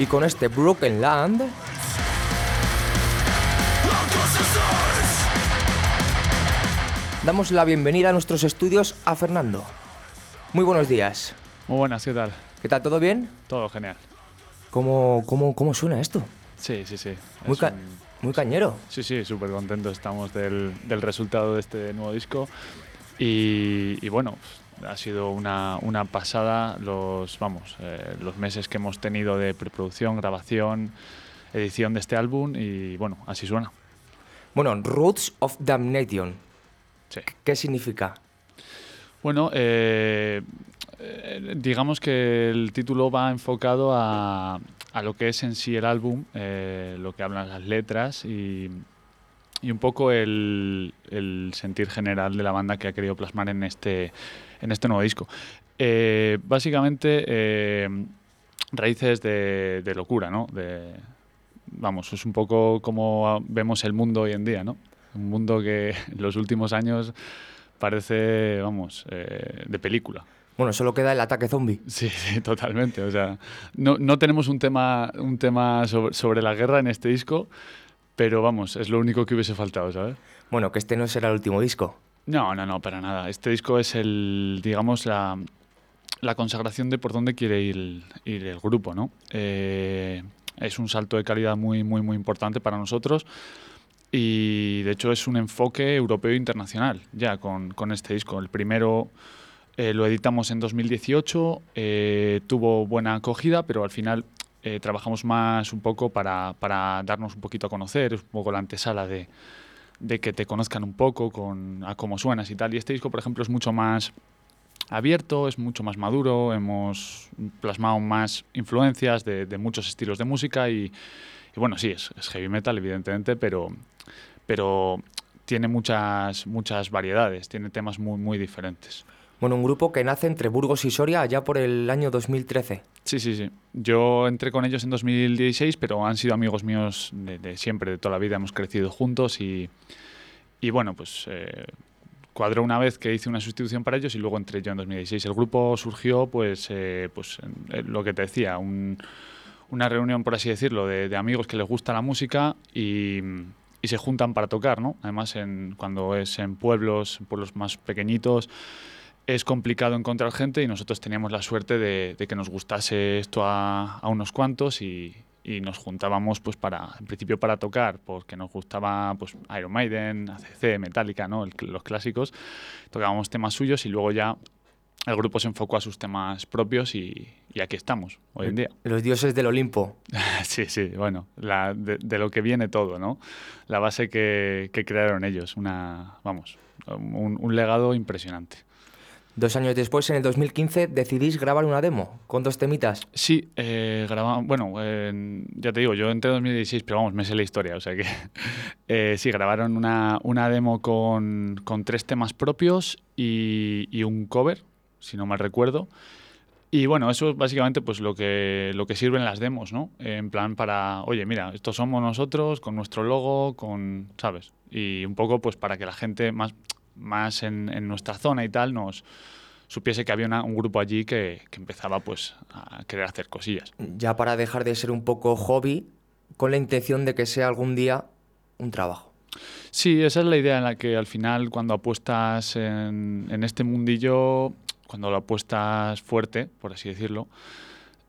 Y con este Broken Land damos la bienvenida a nuestros estudios a Fernando. Muy buenos días. Muy buenas, ¿qué tal? ¿Qué tal? ¿Todo bien? Todo genial. ¿Cómo, cómo, cómo suena esto? Sí, sí, sí. Muy, muy cañero. Sí, sí, súper contentos estamos del, del, resultado de este nuevo disco. Y, y bueno, ha sido una, una pasada los, vamos, eh, los meses que hemos tenido de preproducción, grabación, edición de este álbum y bueno, así suena. Bueno, Roots of Damnation. Sí. ¿Qué significa? Bueno, eh, eh, digamos que el título va enfocado a, a, lo que es en sí el álbum, eh, lo que hablan las letras y, y un poco el, el, sentir general de la banda que ha querido plasmar en este, en este nuevo disco. Eh, básicamente, raíces de, locura, ¿no? De, vamos, es un poco como vemos el mundo hoy en día, ¿no? Un mundo que en los últimos años parece, vamos, de película. Bueno, solo queda el ataque zombie. Sí, sí, totalmente. O sea, no, no tenemos un tema, un tema sobre, sobre, la guerra en este disco, pero vamos, es lo único que hubiese faltado, ¿sabes? Bueno, que este no será el último disco. No, no, no, para nada. Este disco es el, digamos, la, la consagración de por dónde quiere ir, ir el grupo, ¿no? Eh, es un salto de calidad muy, muy, muy importante para nosotros y de hecho es un enfoque europeo e internacional ya con, con este disco. El primero eh, lo editamos en 2018, eh, tuvo buena acogida, pero al final eh, trabajamos más un poco para, para, darnos un poquito a conocer, es un poco la antesala de, de que te conozcan un poco con a cómo suenas y tal. Y este disco, por ejemplo, es mucho más abierto, es mucho más maduro, hemos plasmado más influencias de, muchos estilos de música y, y bueno, sí, es, es, heavy metal, evidentemente, pero, pero tiene muchas, muchas variedades, tiene temas muy, muy diferentes. Bueno, un grupo que nace entre Burgos y Soria allá por el año 2013. Sí, sí, sí. Yo entré con ellos en 2016, pero han sido amigos míos de, de siempre, de toda la vida. Hemos crecido juntos y, y bueno, pues eh, cuadró una vez que hice una sustitución para ellos y luego entré yo en 2016. El grupo surgió, pues, eh, pues lo que te decía, un, una reunión, por así decirlo, de, de, amigos que les gusta la música y, y se juntan para tocar, ¿no? Además, en, cuando es en pueblos, pueblos más pequeñitos, es complicado encontrar gente y nosotros teníamos la suerte de, de que nos gustase esto a, a unos cuantos y, y, nos juntábamos pues para en principio para tocar porque nos gustaba pues Iron Maiden, ACC, Metallica, ¿no? El, los clásicos. Tocábamos temas suyos y luego ya el grupo se enfocó a sus temas propios y, y aquí estamos hoy en día. Los dioses del Olimpo. sí, sí, bueno, la, de, de, lo que viene todo, ¿no? La base que, que crearon ellos, una, vamos, un, un legado impresionante. Dos años después, en el 2015, decidís grabar una demo con dos temitas. Sí, eh, grabamos. Bueno, ya te digo, yo entré en 2016, pero vamos, me sé la historia. O sea que eh, sí, grabaron una, una demo con, con, tres temas propios y, y, un cover, si no mal recuerdo. Y bueno, eso es básicamente pues lo que, lo que sirven las demos, ¿no? En plan para, oye, mira, estos somos nosotros, con nuestro logo, con, ¿sabes? Y un poco pues para que la gente más más en, en, nuestra zona y tal, nos supiese que había una, un grupo allí que, que, empezaba pues a querer hacer cosillas. Ya para dejar de ser un poco hobby, con la intención de que sea algún día un trabajo. Sí, esa es la idea en la que al final cuando apuestas en, en este mundillo, cuando lo apuestas fuerte, por así decirlo,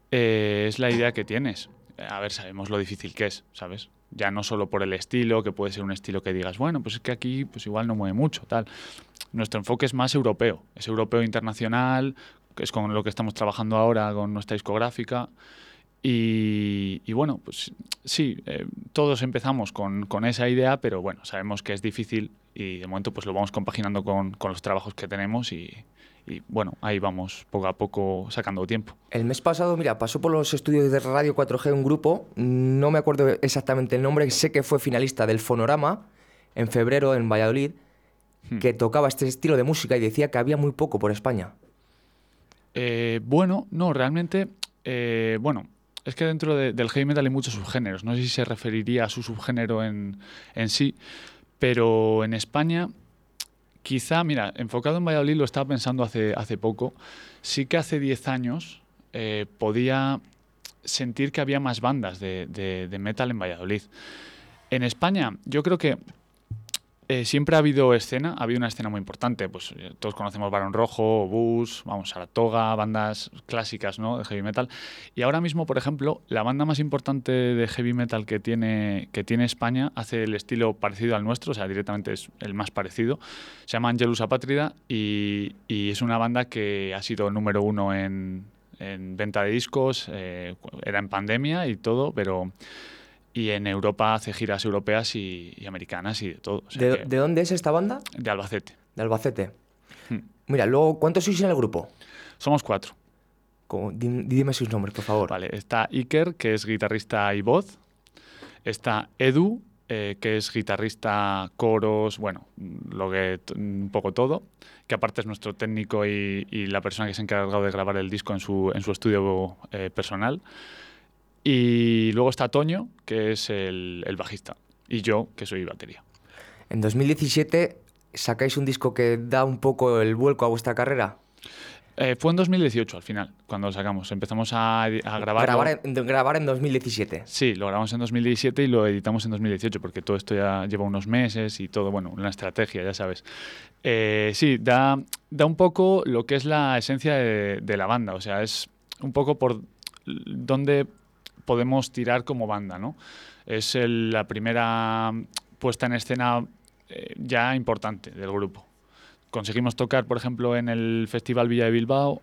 eh, es la idea que tienes. A ver, sabemos lo difícil que es, ¿sabes? Ya no solo por el estilo, que puede ser un estilo que digas, bueno, pues es que aquí pues igual no mueve mucho, tal. Nuestro enfoque es más europeo, es europeo internacional, que es con lo que estamos trabajando ahora con nuestra discográfica. Y, y bueno, pues sí, eh, todos empezamos con, con, esa idea, pero bueno, sabemos que es difícil y de momento pues lo vamos compaginando con, con los trabajos que tenemos y, y bueno, ahí vamos poco a poco sacando tiempo. El mes pasado, mira, pasó por los estudios de Radio 4G un grupo, no me acuerdo exactamente el nombre, sé que fue finalista del Fonorama en febrero en Valladolid, hmm. que tocaba este estilo de música y decía que había muy poco por España. Eh, bueno, no, realmente, eh, bueno, es que dentro del heavy metal hay muchos subgéneros. No sé si se referiría a su subgénero en, en sí, pero en España, quizá, mira, enfocado en Valladolid lo estaba pensando hace, hace poco, sí que hace 10 años eh, podía sentir que había más bandas de, de metal en Valladolid. En España, yo creo que eh, siempre ha habido escena, ha habido una escena muy importante. Pues eh, todos conocemos Barón Rojo, Bus, vamos, a la Toga, bandas clásicas ¿no? de heavy metal. Y ahora mismo, por ejemplo, la banda más importante de heavy metal que tiene, que tiene España hace el estilo parecido al nuestro, o sea, directamente es el más parecido. Se llama Angelus Apátrida y, es una banda que ha sido número uno en, en venta de discos, eh, era en pandemia y todo, pero y en Europa hace giras europeas y, americanas y de todo. ¿De, dónde es esta banda? De Albacete. De Albacete. Hmm. Mira, luego, ¿cuántos sois en el grupo? Somos cuatro. dime sus nombres, por favor. Vale, está Iker, que es guitarrista y voz. Está Edu, eh, que es guitarrista, coros, bueno, lo que un poco todo, que aparte es nuestro técnico y, la persona que se ha encargado de grabar el disco en su, en su estudio eh, personal. Y luego está Toño, que es el, bajista, y yo, que soy batería. En 2017 sacáis un disco que da un poco el vuelco a vuestra carrera. Eh, fue en 2018 al final, cuando lo sacamos. Empezamos a, grabar. Grabar en, grabar en 2017. Sí, lo grabamos en 2017 y lo editamos en 2018, porque todo esto ya lleva unos meses y todo, bueno, una estrategia, ya sabes. Eh, sí, da, da un poco lo que es la esencia de, de la banda. O sea, es un poco por dónde podemos tirar como banda, ¿no? Es la primera puesta en escena eh, ya importante del grupo. Conseguimos tocar, por ejemplo, en el Festival Villa de Bilbao.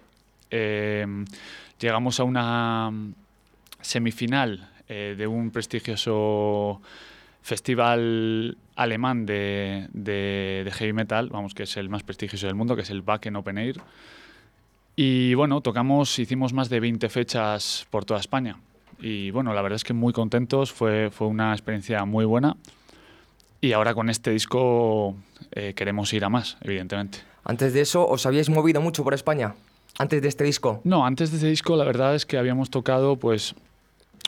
Em, llegamos a una semifinal eh, de un prestigioso festival alemán de, heavy metal, vamos, que es el más prestigioso del mundo, que es el Wacken Open Air. Y bueno, tocamos, hicimos más de 20 fechas por toda España y bueno, la verdad es que muy contentos, fue, fue una experiencia muy buena y ahora con este disco eh, queremos ir a más, evidentemente. Antes de eso, ¿os habíais movido mucho por España? ¿Antes de este disco? No, antes de este disco la verdad es que habíamos tocado pues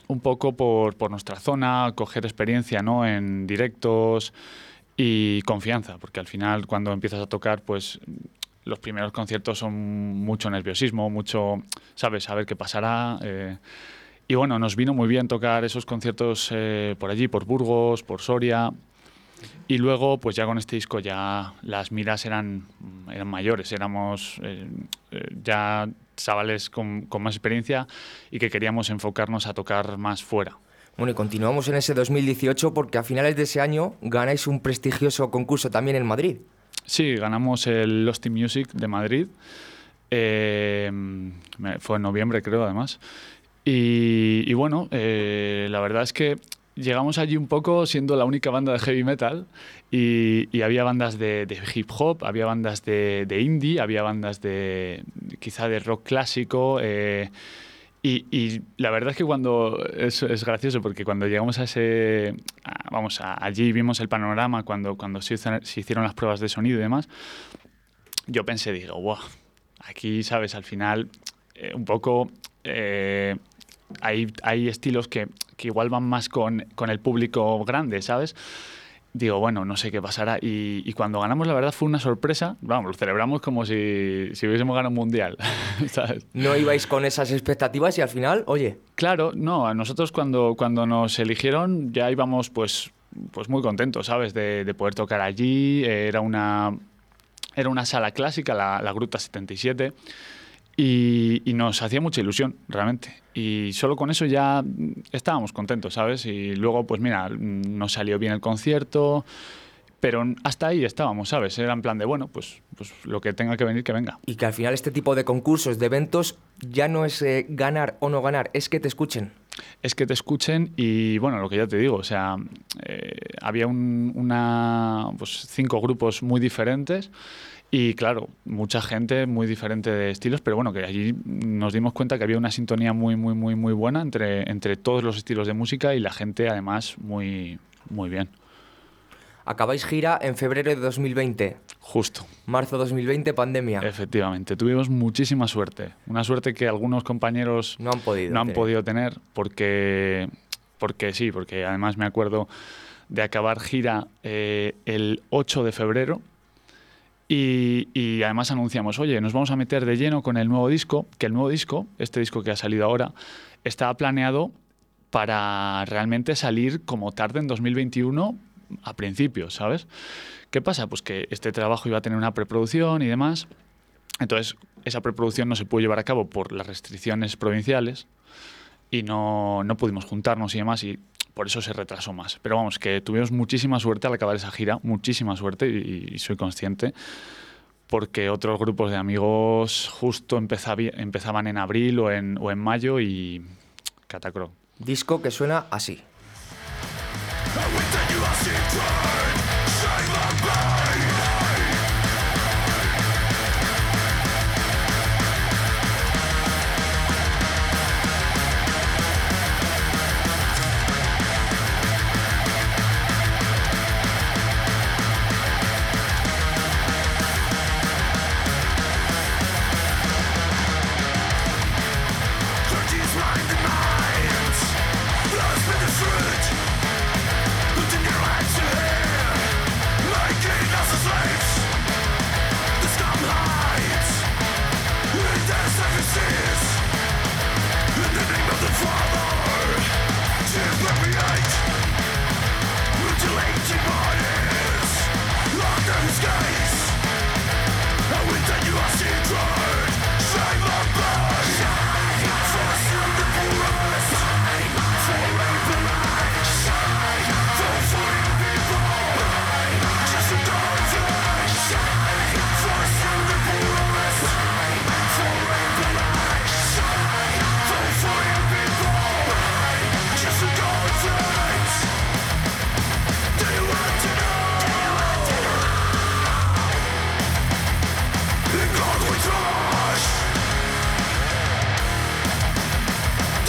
un poco por, por nuestra zona, coger experiencia ¿no? en directos y confianza, porque al final cuando empiezas a tocar pues los primeros conciertos son mucho nerviosismo, mucho, sabes, saber qué pasará. Eh, y bueno, nos vino muy bien tocar esos conciertos eh, por allí, por Burgos, por Soria. Y luego, pues ya con este disco ya las miras eran, eran mayores, éramos eh, eh, ya chavales con, con, más experiencia y que queríamos enfocarnos a tocar más fuera. Bueno, y continuamos en ese 2018 porque a finales de ese año ganáis un prestigioso concurso también en Madrid. Sí, ganamos el Lost in Music de Madrid. fue en noviembre, creo, además. Y, bueno, eh, la verdad es que llegamos allí un poco siendo la única banda de heavy metal y, había bandas de, hip hop, había bandas de, indie, había bandas de quizá de rock clásico. Eh, y, la verdad es que cuando es, es gracioso porque cuando llegamos a ese, vamos, allí vimos el panorama cuando, cuando se, hicieron las pruebas de sonido y demás, yo pensé, digo, wow, aquí, sabes, al final eh, un poco hay, hay estilos que, que, igual van más con, con, el público grande, ¿sabes? Digo, bueno, no sé qué pasará. Y, y, cuando ganamos, la verdad, fue una sorpresa. Vamos, lo celebramos como si, si hubiésemos ganado un mundial, ¿sabes? No ibais con esas expectativas y al final, oye. Claro, no, a nosotros cuando, cuando nos eligieron ya íbamos pues, pues muy contentos, ¿sabes? De, de poder tocar allí. Era una, era una sala clásica, la, la Gruta 77. Y, nos hacía mucha ilusión, realmente. Y solo con eso ya estábamos contentos, ¿sabes? Y luego, pues mira, nos salió bien el concierto, pero hasta ahí estábamos, ¿sabes? Era en plan de, bueno, pues, pues lo que tenga que venir, que venga. Y que al final este tipo de concursos, de eventos, ya no es eh, ganar o no ganar, es que te escuchen. Es que te escuchen y, bueno, lo que ya te digo, o sea, eh, había una, pues, cinco grupos muy diferentes y claro, mucha gente muy diferente de estilos, pero bueno, que allí nos dimos cuenta que había una sintonía muy, muy, muy, muy buena entre, entre todos los estilos de música y la gente además muy, muy bien. Acabáis gira en febrero de 2020. Justo. Marzo 2020, pandemia. Efectivamente, tuvimos muchísima suerte. Una suerte que algunos compañeros no han podido, no han tener. podido tener porque, porque sí, porque además me acuerdo de acabar gira eh, el 8 de febrero y, y, además anunciamos, oye, nos vamos a meter de lleno con el nuevo disco, que el nuevo disco, este disco que ha salido ahora, estaba planeado para realmente salir como tarde en 2021 a principios, ¿sabes? ¿Qué pasa? Pues que este trabajo iba a tener una preproducción y demás. Entonces, esa preproducción no se pudo llevar a cabo por las restricciones provinciales y no, no pudimos juntarnos y demás y por eso se retrasó más. Pero vamos, que tuvimos muchísima suerte al acabar esa gira, muchísima suerte y, soy consciente porque otros grupos de amigos justo empezaban en abril o en, o en mayo y catacro. Disco que suena así.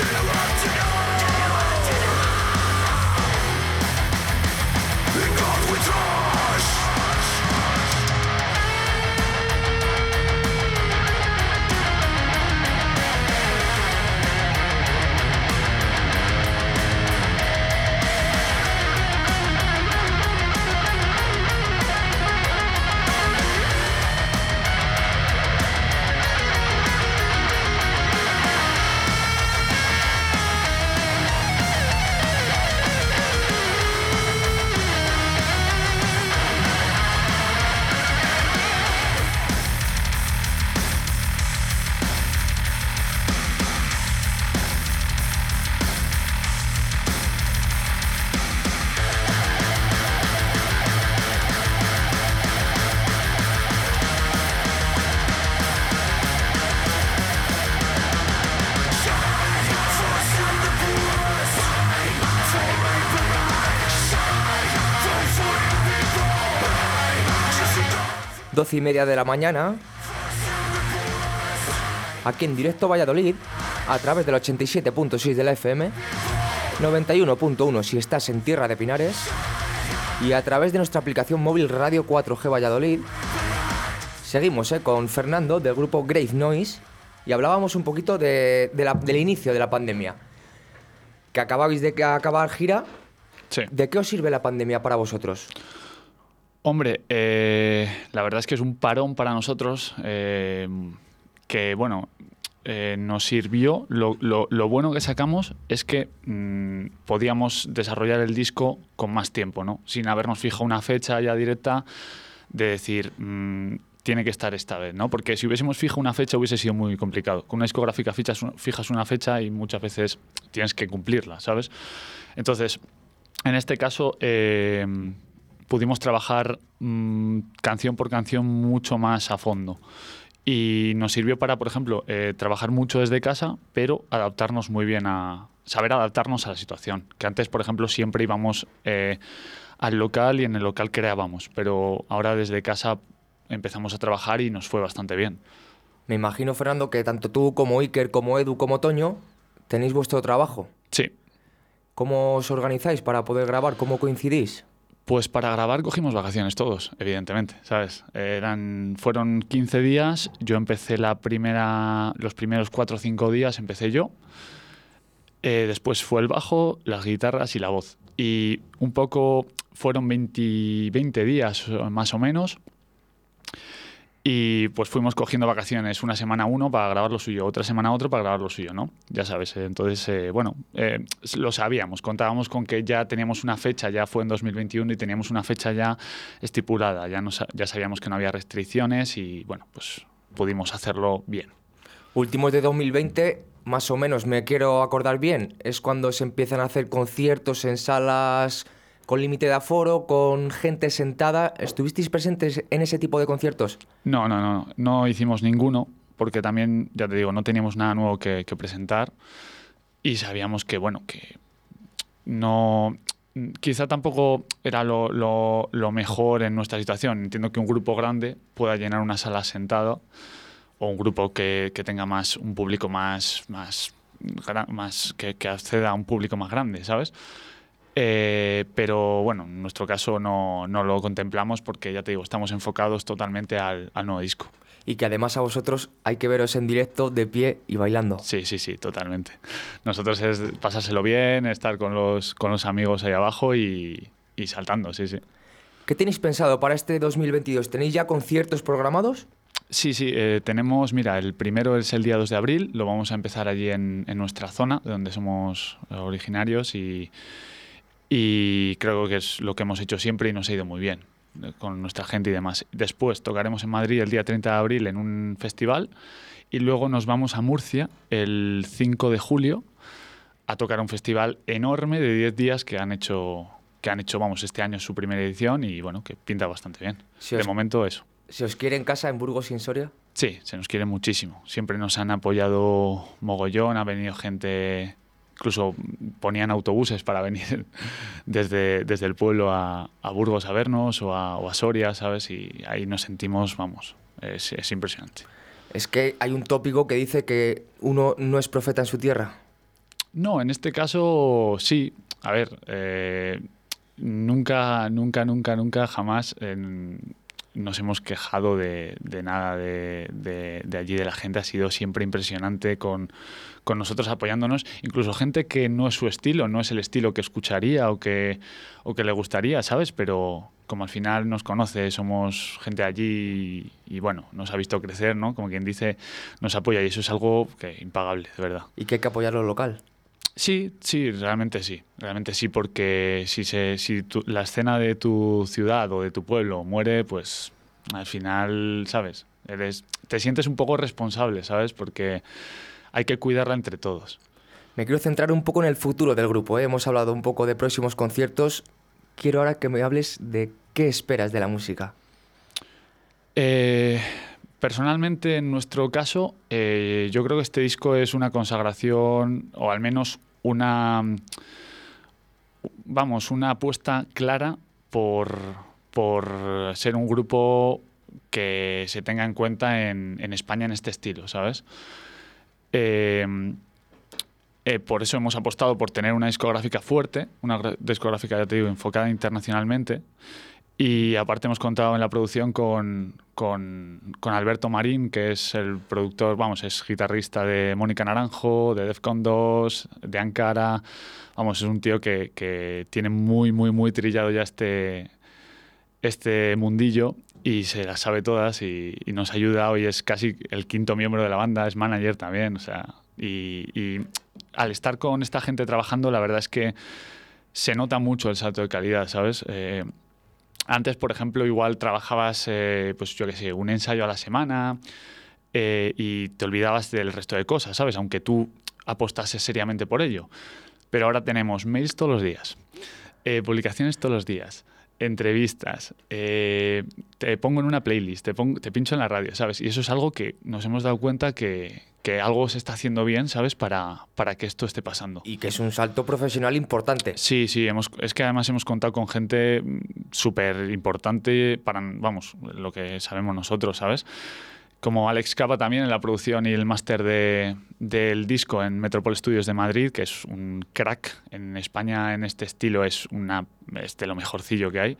Did I want to Doce y media de la mañana, aquí en directo Valladolid, a través del 87.6 de la FM, 91.1 si estás en Tierra de Pinares, y a través de nuestra aplicación móvil Radio 4G Valladolid. Seguimos eh, con Fernando del grupo Grave Noise y hablábamos un poquito de, de la, del inicio de la pandemia. Que acababais de acabar gira. Sí. ¿De qué os sirve la pandemia para vosotros? Hombre, eh, la verdad es que es un parón para nosotros eh, que, bueno, eh, nos sirvió. Lo, bueno que sacamos es que mmm, podíamos desarrollar el disco con más tiempo, ¿no? Sin habernos fijado una fecha ya directa de decir, mmm, tiene que estar esta vez, ¿no? Porque si hubiésemos fijado una fecha hubiese sido muy complicado. Con una discográfica fijas una fecha y muchas veces tienes que cumplirla, ¿sabes? Entonces, en este caso pudimos trabajar mmm, canción por canción mucho más a fondo. Y nos sirvió para, por ejemplo, eh, trabajar mucho desde casa, pero adaptarnos muy bien a. saber adaptarnos a la situación. Que antes, por ejemplo, siempre íbamos eh, al local y en el local creábamos, pero ahora desde casa empezamos a trabajar y nos fue bastante bien. Me imagino, Fernando, que tanto tú como Iker, como Edu, como Toño, tenéis vuestro trabajo. Sí. ¿Cómo os organizáis para poder grabar? ¿Cómo coincidís? Pues para grabar cogimos vacaciones todos, evidentemente, ¿sabes? Eran, fueron 15 días, yo empecé la primera, los primeros 4 o 5 días empecé yo, eh, después fue el bajo, las guitarras y la voz. Y un poco fueron 20, 20 días más o menos y pues fuimos cogiendo vacaciones, una semana uno para grabar lo suyo, otra semana otro para grabar lo suyo, ¿no? Ya sabes, eh, entonces, eh, bueno, eh, lo sabíamos, contábamos con que ya teníamos una fecha, ya fue en 2021 y teníamos una fecha ya estipulada, ya, ya sabíamos que no había restricciones y bueno, pues pudimos hacerlo bien. Últimos de 2020, más o menos, me quiero acordar bien, es cuando se empiezan a hacer conciertos en salas con límite de aforo, con gente sentada. ¿Estuvisteis presentes en ese tipo de conciertos? No, no, no, no hicimos ninguno, porque también, ya te digo, no teníamos nada nuevo que, presentar y sabíamos que, bueno, que no, quizá tampoco era lo, lo, mejor en nuestra situación. Entiendo que un grupo grande pueda llenar una sala sentado o un grupo que, que tenga más un público más, más, más que, que, acceda a un público más grande, ¿sabes? Eh, pero bueno, en nuestro caso no, no, lo contemplamos porque ya te digo, estamos enfocados totalmente al, nuevo disco. Y que además a vosotros hay que veros en directo, de pie y bailando. Sí, sí, sí, totalmente. Nosotros es pasárselo bien, estar con los, con los amigos ahí abajo y, y saltando, sí, sí. ¿Qué tenéis pensado para este 2022? ¿Tenéis ya conciertos programados? Sí, sí, eh, tenemos, mira, el primero es el día 2 de abril, lo vamos a empezar allí en, en nuestra zona, de donde somos originarios y y creo que es lo que hemos hecho siempre y nos ha ido muy bien eh, con nuestra gente y demás. Después tocaremos en Madrid el día 30 de abril en un festival y luego nos vamos a Murcia el 5 de julio a tocar un festival enorme de 10 días que han hecho que han hecho, vamos, este año su primera edición y bueno, que pinta bastante bien. de momento eso. ¿Se os quiere en casa en Burgos y en Soria? Sí, se nos quiere muchísimo. Siempre nos han apoyado mogollón, ha venido gente incluso ponían autobuses para venir desde, desde el pueblo a, Burgos a vernos o a, Soria, ¿sabes? Y ahí nos sentimos, vamos, es, impresionante. Es que hay un tópico que dice que uno no es profeta en su tierra. No, en este caso sí. A ver, eh, nunca, nunca, nunca, nunca, jamás nos hemos quejado de, nada de, de, allí, de la gente. Ha sido siempre impresionante con, con nosotros apoyándonos, incluso gente que no es su estilo, no es el estilo que escucharía o que, o que le gustaría, ¿sabes? Pero como al final nos conoce, somos gente allí y, bueno, nos ha visto crecer, ¿no? Como quien dice, nos apoya y eso es algo que impagable, de verdad. ¿Y que hay que apoyar lo local? Sí, sí, realmente sí, realmente sí, porque si, se, si la escena de tu ciudad o de tu pueblo muere, pues al final, ¿sabes? Eres, te sientes un poco responsable, ¿sabes? Porque hay que cuidarla entre todos. Me quiero centrar un poco en el futuro del grupo. ¿eh? Hemos hablado un poco de próximos conciertos. Quiero ahora que me hables de qué esperas de la música. Eh, personalmente, en nuestro caso, eh, yo creo que este disco es una consagración, o al menos una, vamos, una apuesta clara por, por ser un grupo que se tenga en cuenta en, en España en este estilo, ¿sabes? Em, eh, por eso hemos apostado por tener una discográfica fuerte, una discográfica, ya te digo, enfocada internacionalmente. Y aparte hemos contado en la producción con, con, con, Alberto Marín, que es el productor, vamos, es guitarrista de Mónica Naranjo, de Defcon 2, de Ankara. Vamos, es un tío que, que tiene muy, muy, muy trillado ya este, este mundillo y se las sabe todas y, nos ayuda. Hoy es casi el quinto miembro de la banda, es manager también. O sea, y, al estar con esta gente trabajando, la verdad es que se nota mucho el salto de calidad, ¿sabes? Eh, antes, por ejemplo, igual trabajabas, eh, pues yo qué sé, un ensayo a la semana eh, y te olvidabas del resto de cosas, ¿sabes? Aunque tú apostases seriamente por ello. Pero ahora tenemos mails todos los días, publicaciones todos los días entrevistas, eh, te pongo en una playlist, te, pongo, te pincho en la radio, ¿sabes? Y eso es algo que nos hemos dado cuenta que, algo se está haciendo bien, ¿sabes? Para, para que esto esté pasando. Y que es un salto profesional importante. Sí, sí, hemos, es que además hemos contado con gente mm, súper importante para, vamos, lo que sabemos nosotros, ¿sabes? como Alex Capa también en la producción y el máster de, del disco en Metropol Studios de Madrid, que es un crack en España en este estilo, es una es de lo mejorcillo que hay.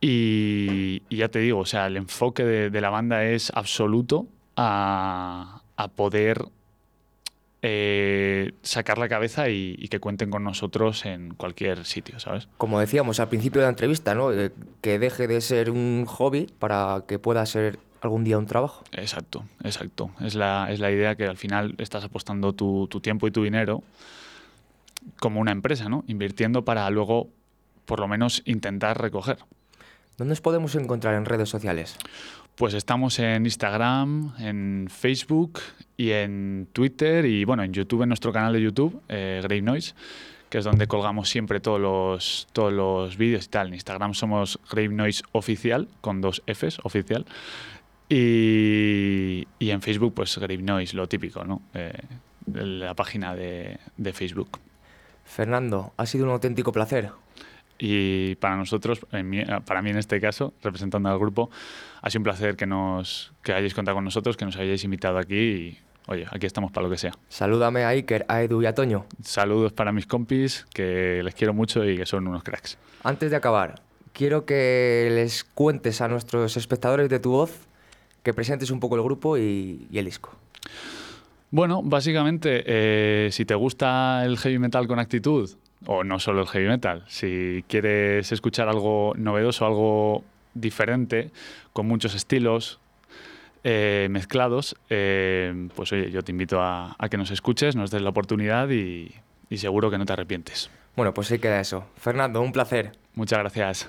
Y, ya te digo, o sea, el enfoque de, la banda es absoluto a, poder eh, sacar la cabeza y, que cuenten con nosotros en cualquier sitio, ¿sabes? Como decíamos al principio de la entrevista, ¿no? Eh, que deje de ser un hobby para que pueda ser algún día un trabajo. Exacto, exacto. Es la, es la idea que al final estás apostando tu, tu tiempo y tu dinero como una empresa, ¿no? Invirtiendo para luego, por lo menos, intentar recoger. ¿Dónde os podemos encontrar en redes sociales? Pues estamos en Instagram, en Facebook y en Twitter y bueno, en YouTube, en nuestro canal de YouTube, eh, Grave Noise, que es donde colgamos siempre todos los, todos los vídeos y tal. En Instagram somos Grave Noise Oficial, con dos Fs, oficial. Y, en Facebook, pues Grave Noise, lo típico, ¿no? Eh, la página de, de Facebook. Fernando, ha sido un auténtico placer. Y para nosotros, para mí en este caso, representando al grupo, ha sido un placer que, nos, que hayáis contado con nosotros, que nos hayáis invitado aquí y, oye, aquí estamos para lo que sea. Salúdame a Iker, a Edu y a Toño. Saludos para mis compis, que les quiero mucho y que son unos cracks. Antes de acabar, quiero que les cuentes a nuestros espectadores de tu voz que presentes un poco el grupo y, el disco. Bueno, básicamente, eh, si te gusta el heavy metal con actitud, o no solo el heavy metal, si quieres escuchar algo novedoso, algo diferente, con muchos estilos eh, mezclados, eh, pues oye, yo te invito a, que nos escuches, nos des la oportunidad y, y seguro que no te arrepientes. Bueno, pues ahí queda eso. Fernando, un placer. Muchas gracias.